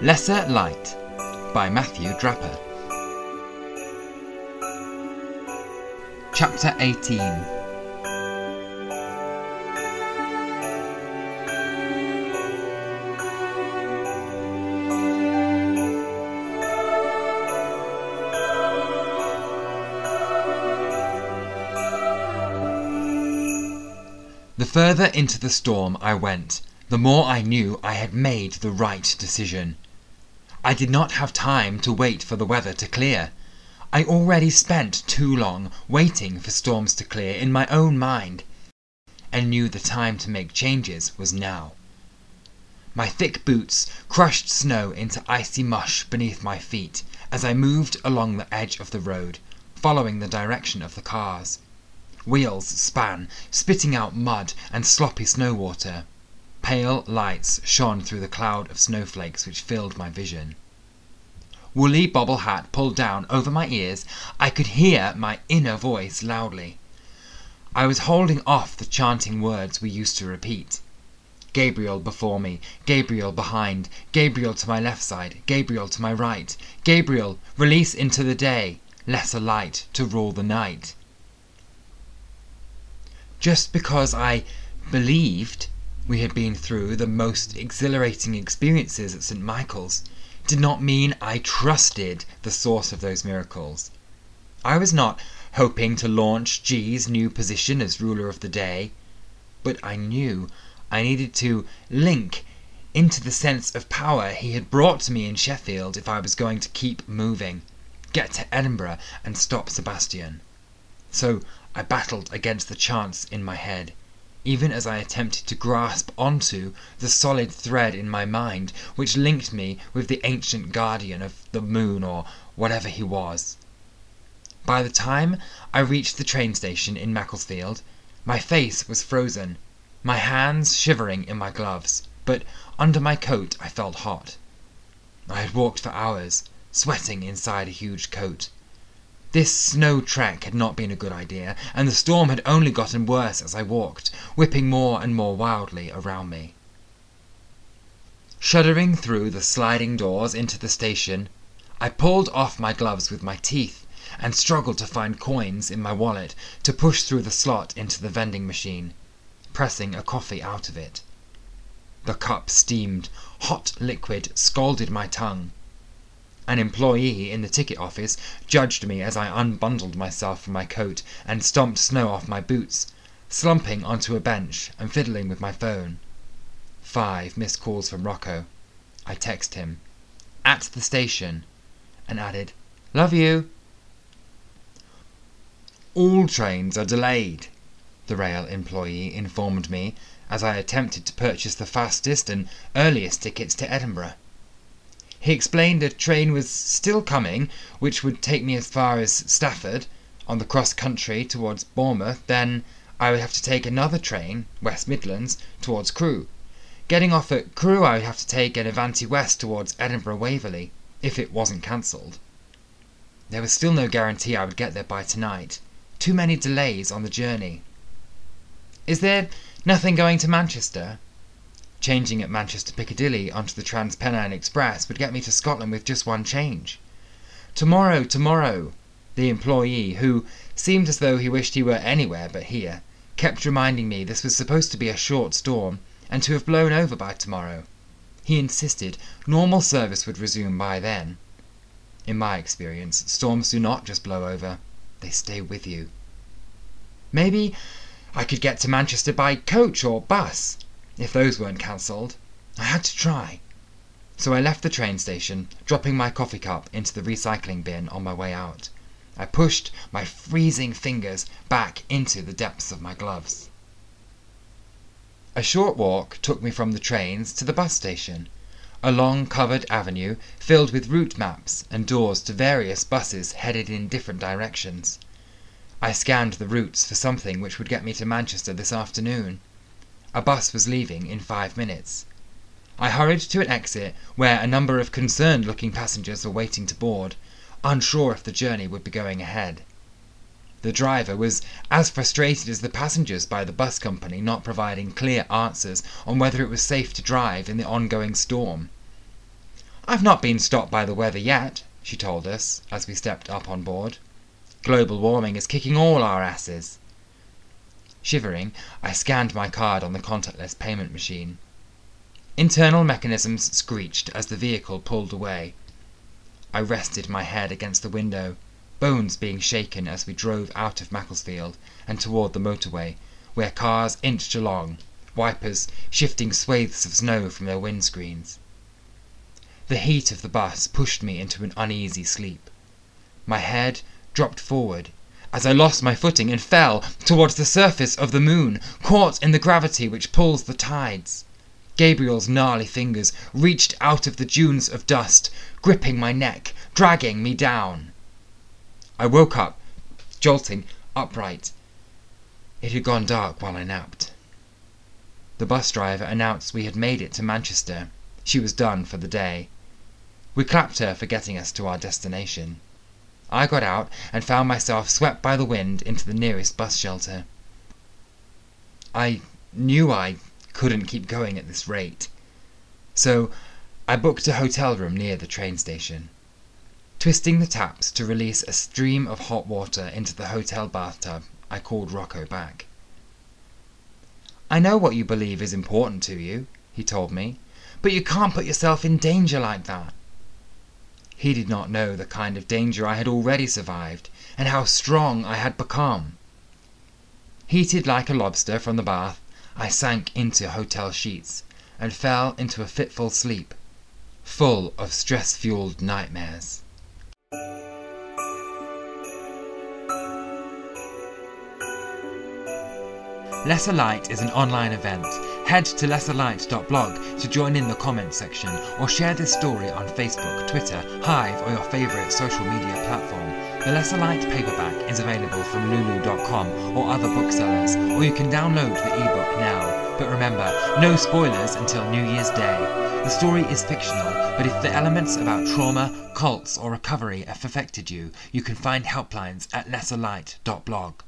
Lesser Light by Matthew Draper. Chapter 18 The further into the storm I went, the more I knew I had made the right decision. I did not have time to wait for the weather to clear. I already spent too long waiting for storms to clear in my own mind, and knew the time to make changes was now. My thick boots crushed snow into icy mush beneath my feet as I moved along the edge of the road, following the direction of the cars. Wheels span, spitting out mud and sloppy snow water. Pale lights shone through the cloud of snowflakes which filled my vision. Woolly bobble hat pulled down over my ears, I could hear my inner voice loudly. I was holding off the chanting words we used to repeat. Gabriel before me, Gabriel behind, Gabriel to my left side, Gabriel to my right, Gabriel, release into the day, lesser light to rule the night. Just because I believed we had been through the most exhilarating experiences at St. Michael's did not mean I trusted the source of those miracles. I was not hoping to launch G's new position as ruler of the day, but I knew I needed to link into the sense of power he had brought to me in Sheffield if I was going to keep moving, get to Edinburgh and stop Sebastian. So I battled against the chance in my head, even as I attempted to grasp onto the solid thread in my mind which linked me with the ancient guardian of the moon or whatever he was. By the time I reached the train station in Macclesfield, my face was frozen, my hands shivering in my gloves, but under my coat I felt hot. I had walked for hours, sweating inside a huge coat. This snow trek had not been a good idea, and the storm had only gotten worse as I walked, whipping more and more wildly around me. Shuddering through the sliding doors into the station, I pulled off my gloves with my teeth and struggled to find coins in my wallet to push through the slot into the vending machine, pressing a coffee out of it. The cup steamed, hot liquid scalded my tongue. An employee in the ticket office judged me as I unbundled myself from my coat and stomped snow off my boots, slumping onto a bench and fiddling with my phone. Five missed calls from Rocco. I text him. At the station. And added, Love you. All trains are delayed, the rail employee informed me as I attempted to purchase the fastest and earliest tickets to Edinburgh. He explained a train was still coming, which would take me as far as Stafford, on the cross country towards Bournemouth, then I would have to take another train, West Midlands, towards Crewe. Getting off at Crewe I would have to take an Avanti West towards Edinburgh Waverley, if it wasn't cancelled. There was still no guarantee I would get there by tonight. Too many delays on the journey. Is there nothing going to Manchester? Changing at Manchester Piccadilly onto the Trans Pennine Express would get me to Scotland with just one change. Tomorrow, tomorrow, the employee, who seemed as though he wished he were anywhere but here, kept reminding me this was supposed to be a short storm and to have blown over by tomorrow. He insisted normal service would resume by then. In my experience, storms do not just blow over, they stay with you. Maybe I could get to Manchester by coach or bus if those weren't cancelled. I had to try. So I left the train station, dropping my coffee cup into the recycling bin on my way out. I pushed my freezing fingers back into the depths of my gloves. A short walk took me from the trains to the bus station, a long covered avenue filled with route maps and doors to various buses headed in different directions. I scanned the routes for something which would get me to Manchester this afternoon. A bus was leaving in five minutes. I hurried to an exit where a number of concerned looking passengers were waiting to board, unsure if the journey would be going ahead. The driver was as frustrated as the passengers by the bus company not providing clear answers on whether it was safe to drive in the ongoing storm. I've not been stopped by the weather yet, she told us as we stepped up on board. Global warming is kicking all our asses. Shivering, I scanned my card on the contactless payment machine. Internal mechanisms screeched as the vehicle pulled away. I rested my head against the window, bones being shaken as we drove out of Macclesfield and toward the motorway, where cars inched along, wipers shifting swathes of snow from their windscreens. The heat of the bus pushed me into an uneasy sleep. My head dropped forward as I lost my footing and fell towards the surface of the moon, caught in the gravity which pulls the tides. Gabriel's gnarly fingers reached out of the dunes of dust, gripping my neck, dragging me down. I woke up, jolting upright. It had gone dark while I napped. The bus driver announced we had made it to Manchester. She was done for the day. We clapped her for getting us to our destination. I got out and found myself swept by the wind into the nearest bus shelter. I knew I couldn't keep going at this rate, so I booked a hotel room near the train station. Twisting the taps to release a stream of hot water into the hotel bathtub, I called Rocco back. I know what you believe is important to you, he told me, but you can't put yourself in danger like that. He did not know the kind of danger I had already survived, and how strong I had become. Heated like a lobster from the bath, I sank into hotel sheets and fell into a fitful sleep, full of stress fueled nightmares. Lesser Light is an online event. Head to lesserlight.blog to join in the comments section or share this story on Facebook, Twitter, Hive, or your favourite social media platform. The Lesser Light paperback is available from lulu.com or other booksellers, or you can download the ebook now. But remember, no spoilers until New Year's Day. The story is fictional, but if the elements about trauma, cults, or recovery have affected you, you can find helplines at lesserlight.blog.